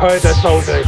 There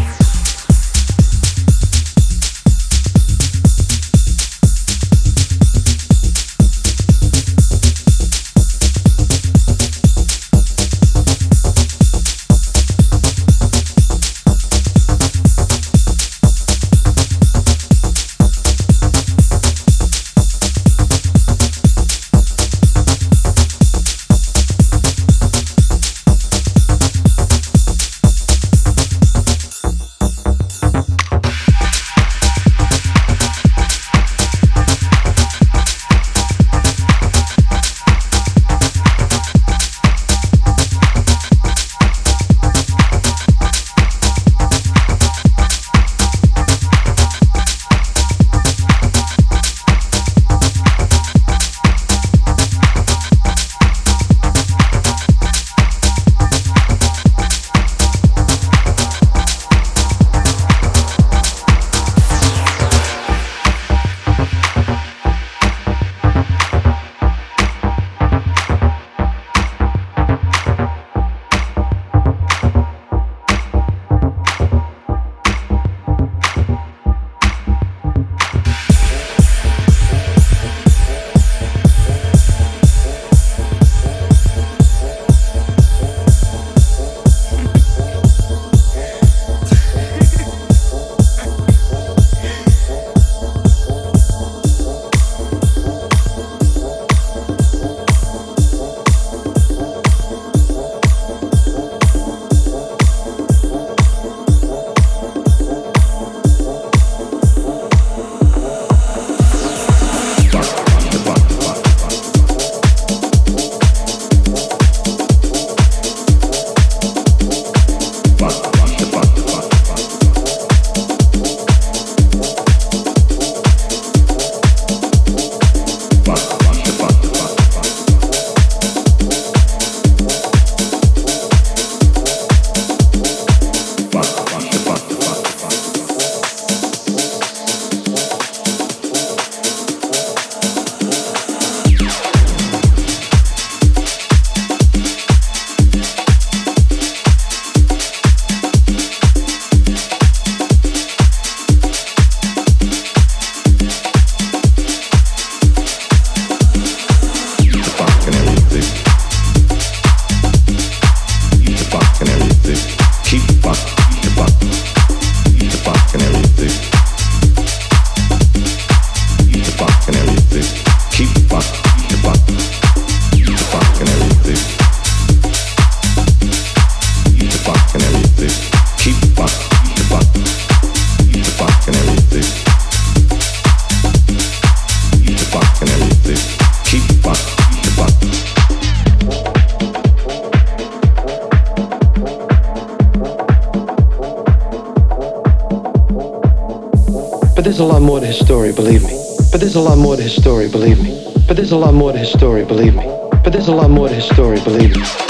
is no Keyser Söze. there's a lot more to his story, believe me. But there's a lot more to his story, believe me. Keep fuck, keep fuck.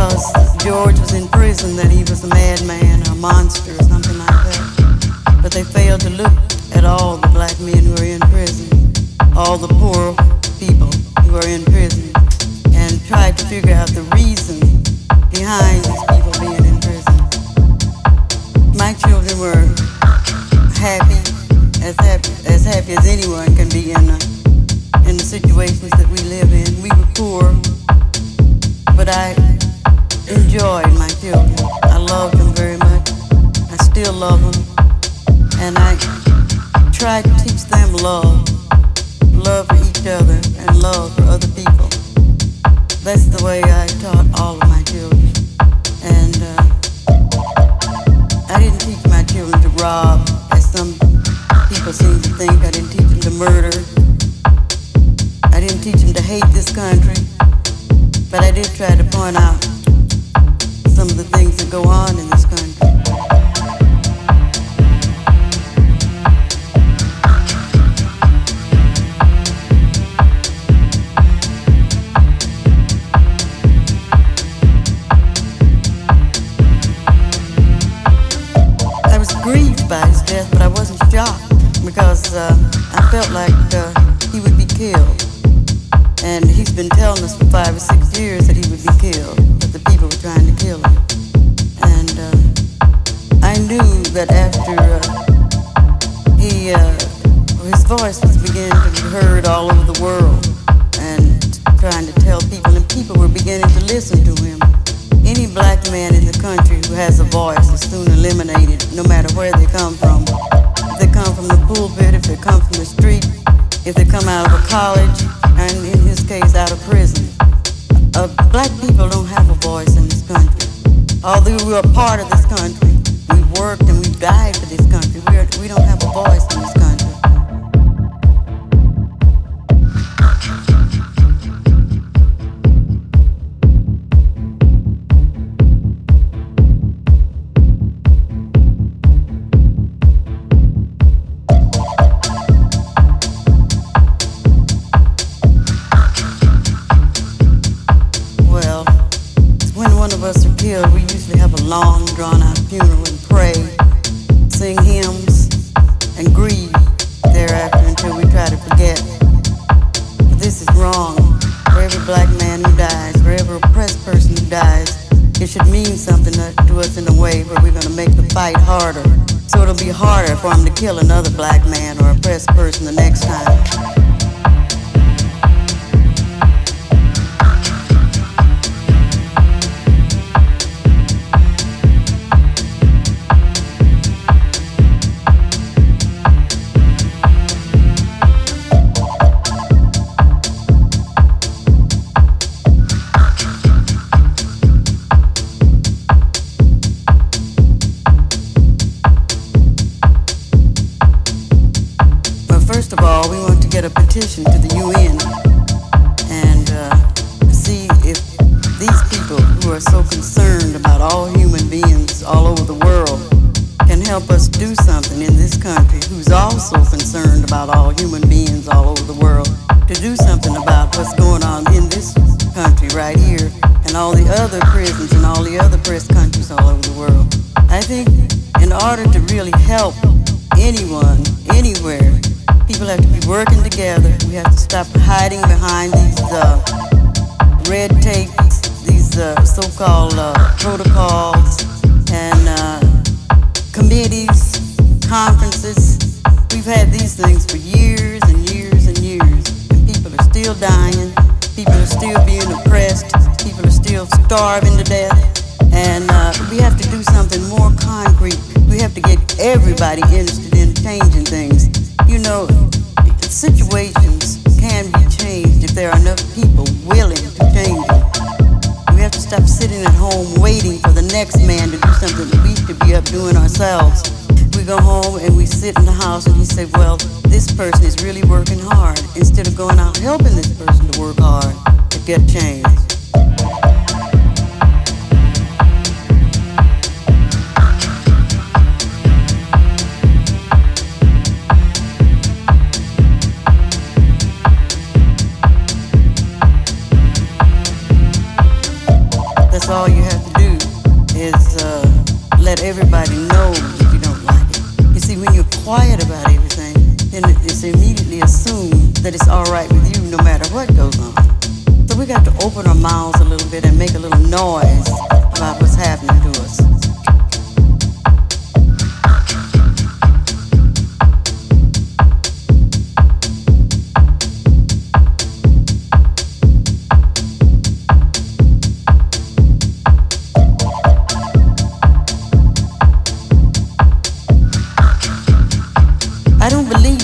because George was in prison that he was a madman or a monster or something like that. But they failed to look at all the black men who were in prison, all the poor people who were in prison, and tried to figure out the reason behind these people being in prison. My children were happy, as happy as, happy as anyone can be in a in the situations that we live in. We were poor, but I enjoyed my children. I loved them very much. I still love them. And I try to teach them love. Love for each other and love for other people. That's the way I taught all of my children. And uh, I didn't teach my children to rob, as some people seem to think. I didn't teach them to murder. I didn't teach them to hate this country. But I did try to point out some of the things that go on in this country. I was grieved by his death, but I wasn't shocked because uh, I felt like uh, he would be killed. And he's been telling us for five or six years that he would be killed, that the people were trying to that after uh, he, uh, his voice was beginning to be heard all over the world and trying to tell people, and people were beginning to listen to him. Any black man in the country who has a voice is soon eliminated, no matter where they come from. If they come from the pulpit, if they come from the street, if they come out of a college, and in his case, out of prison. Uh, black people don't have a voice in this country. Although we're a part of this country, we worked and we died for this country. We, are, we don't have a voice in this country. Him to kill another black man concerned about all human beings all over the world to do something about what's going on in this country right here and all the other prisons and all the other oppressed countries all over the world. I think in order to really help anyone, anywhere, people have to be working together. We have to stop hiding behind these uh, red tapes, these uh, so-called uh, protocols and uh, committees, conferences. We've had these things for years and years and years, and people are still dying. People are still being oppressed. People are still starving to death. And uh, we have to do something more concrete. We have to get everybody interested in changing things. You know, situations can be changed if there are enough people willing to change them. We have to stop sitting at home waiting for the next man to do something that we should be up doing ourselves. We go home and we sit in the house and he said, well, this person is really working hard instead of going out helping this person to work hard to get change. That's all you have to do is uh, let everybody know quiet about everything, then it's immediately assumed that it's all right with you no matter what goes on. So we got to open our mouths a little bit and make a little noise about what's happening to us.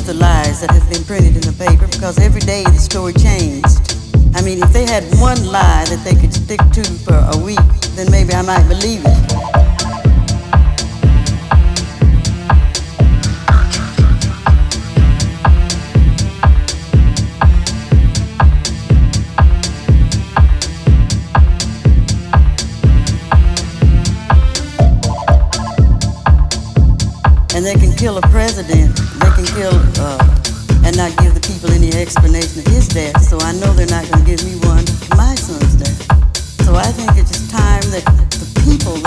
the lies that have been printed in the paper because every day the story changed. I mean, if they had one lie that they could stick to for a week, then maybe I might believe it. and they can kill a president until uh, and not give the people any explanation of his death. So I know they're not going to give me one of my son's death. So I think it's time that the people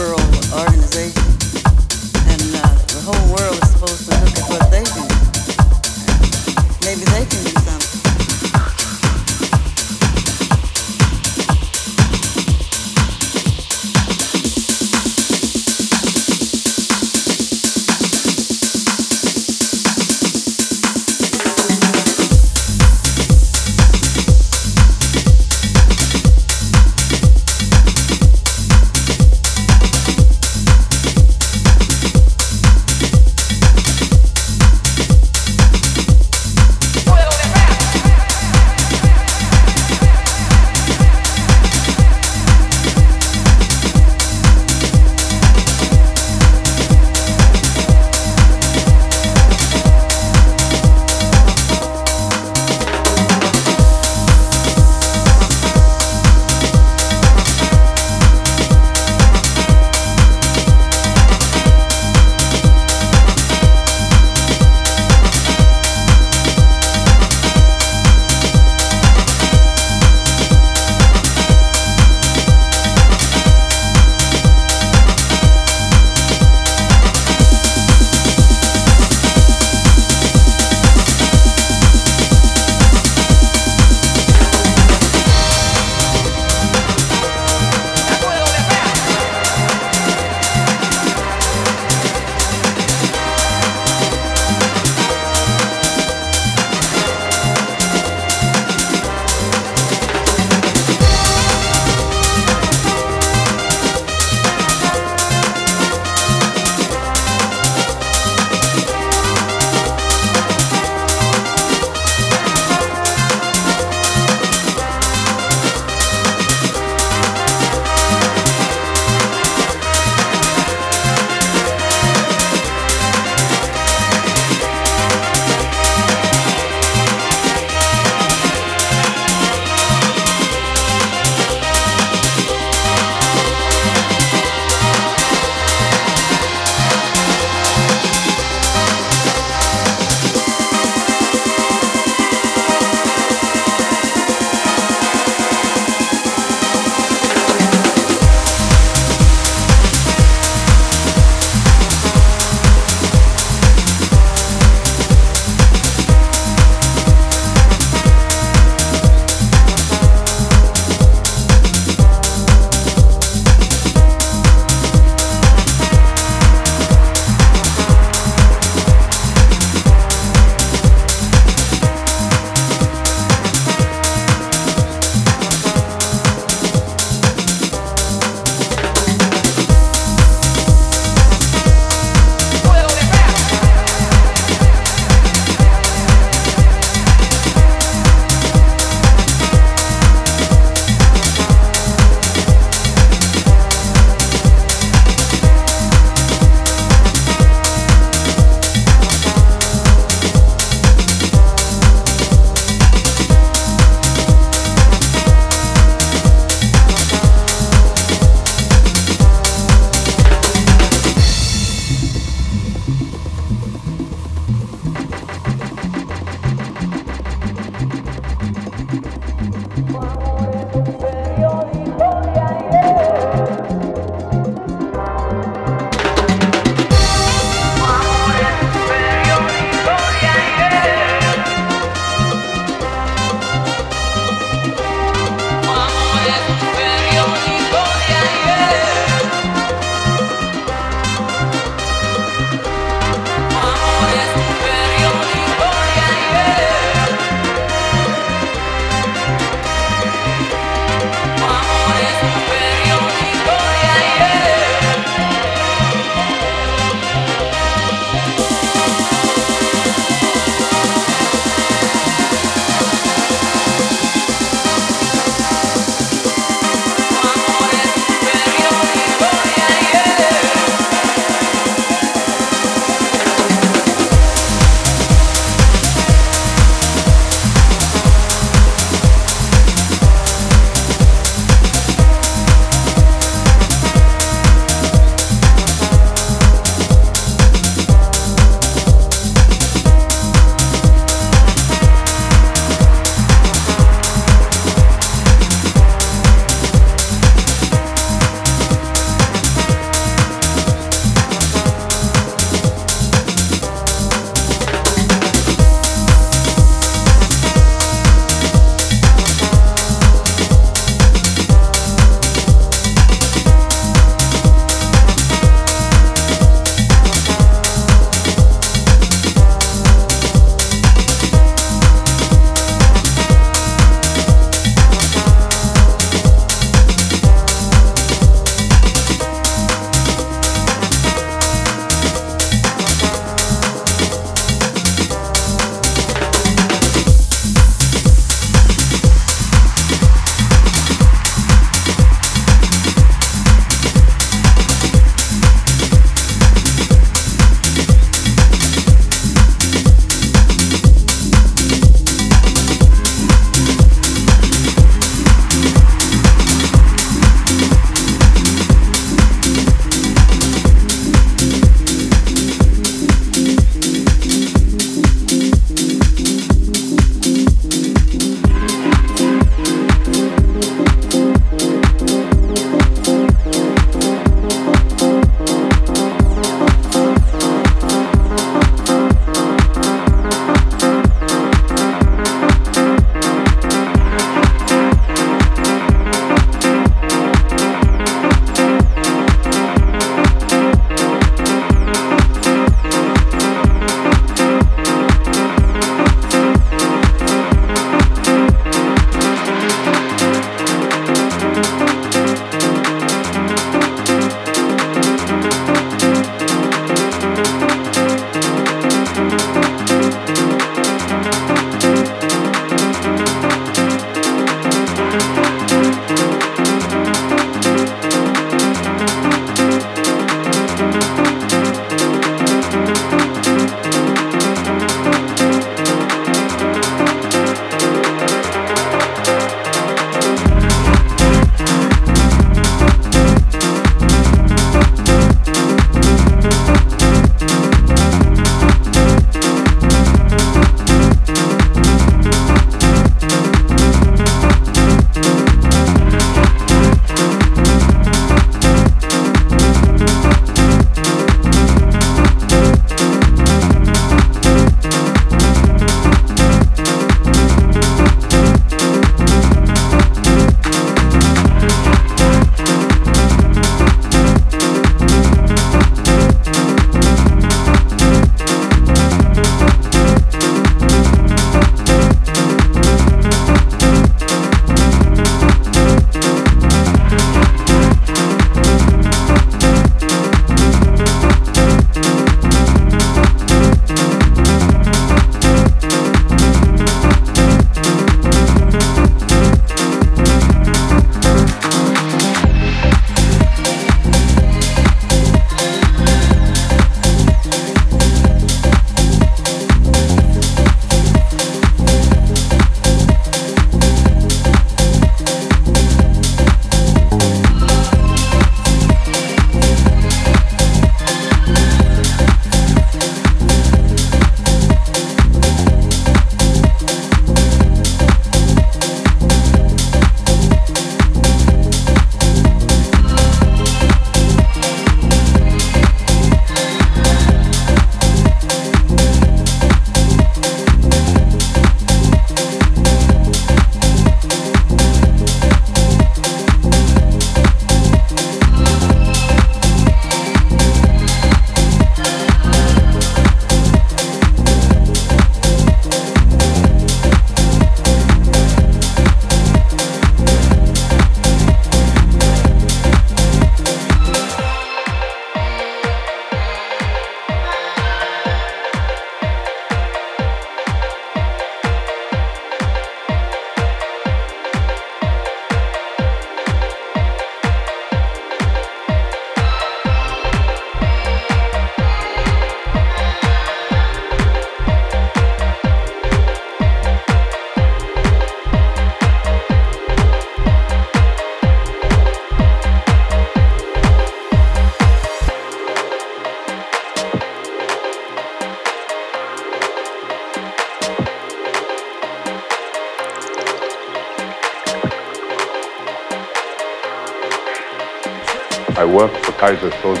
Keyser Söze.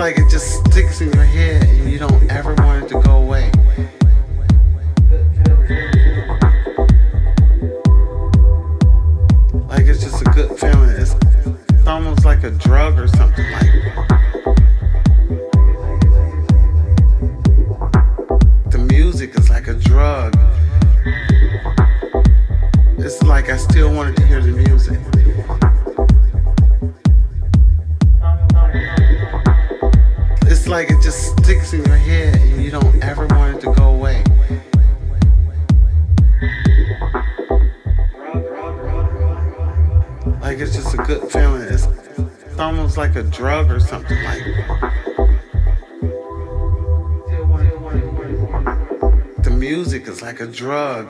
like it just sticks in your head and you don't ever want it to go away. Like it's just a good feeling. It's, almost like a drug or something. a drug or something like that. The music is like a drug.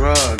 drugs.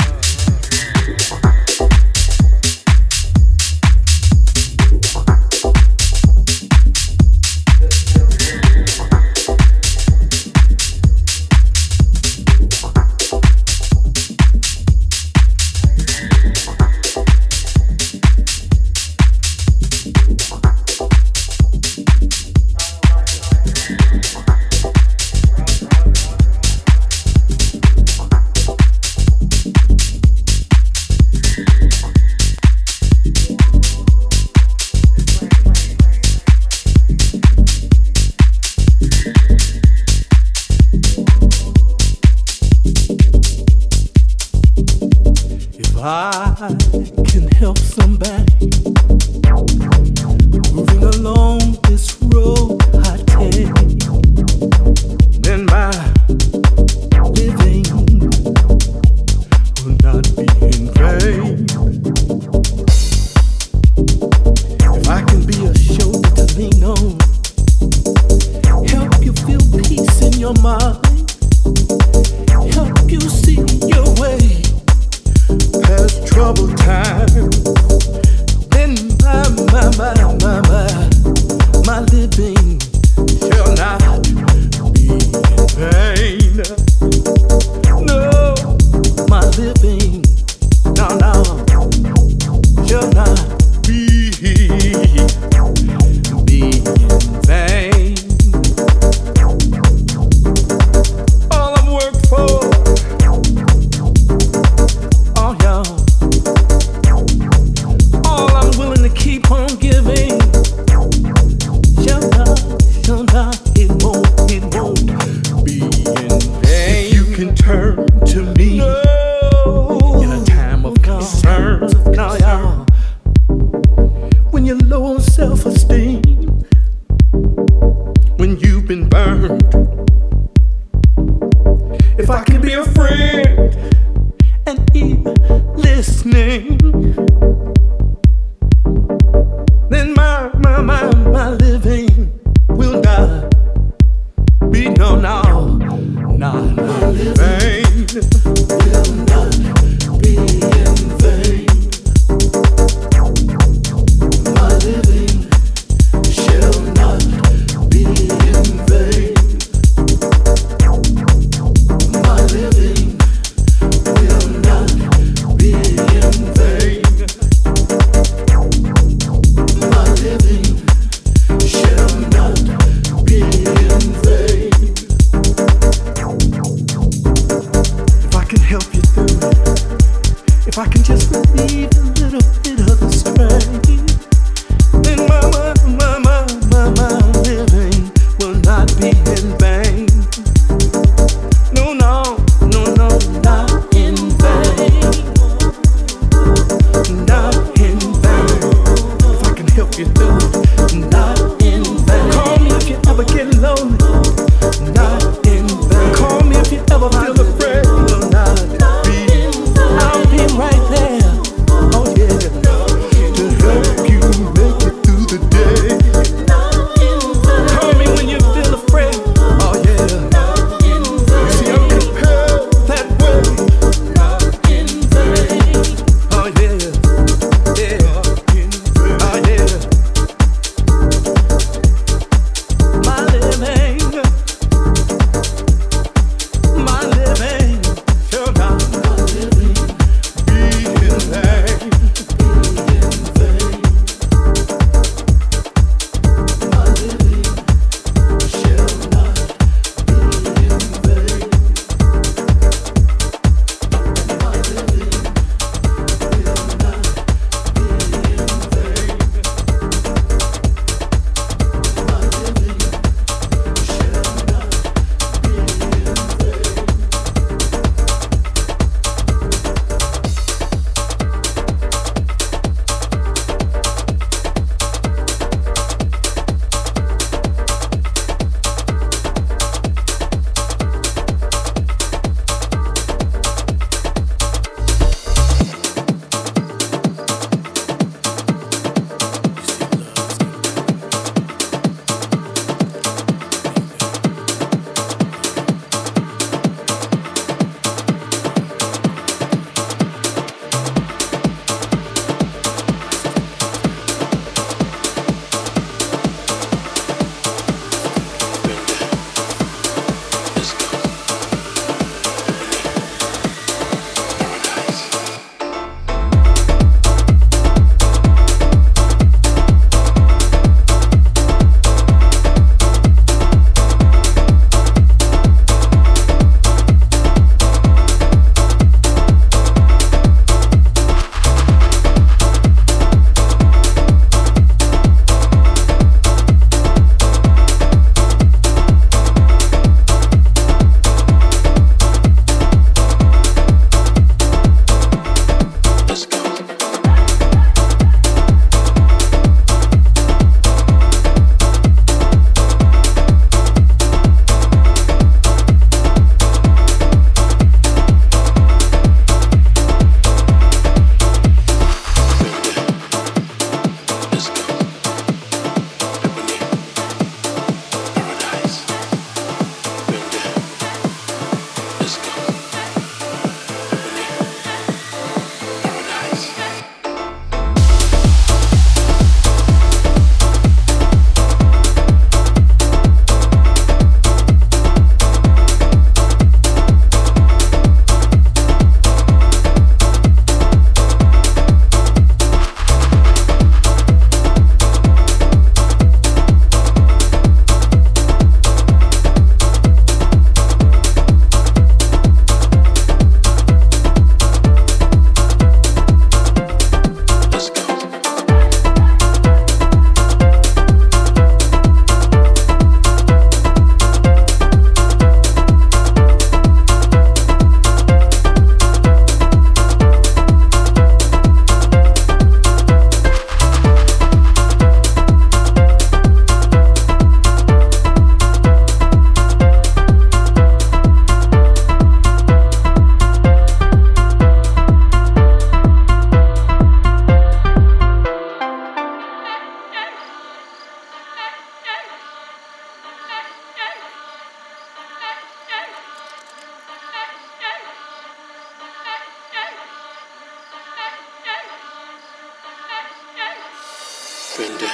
offended.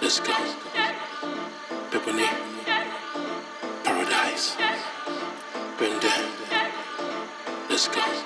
Let's go. Pepperoni. Paradise. Let's go.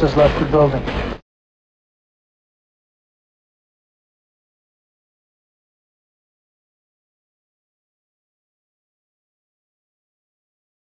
Has left the building.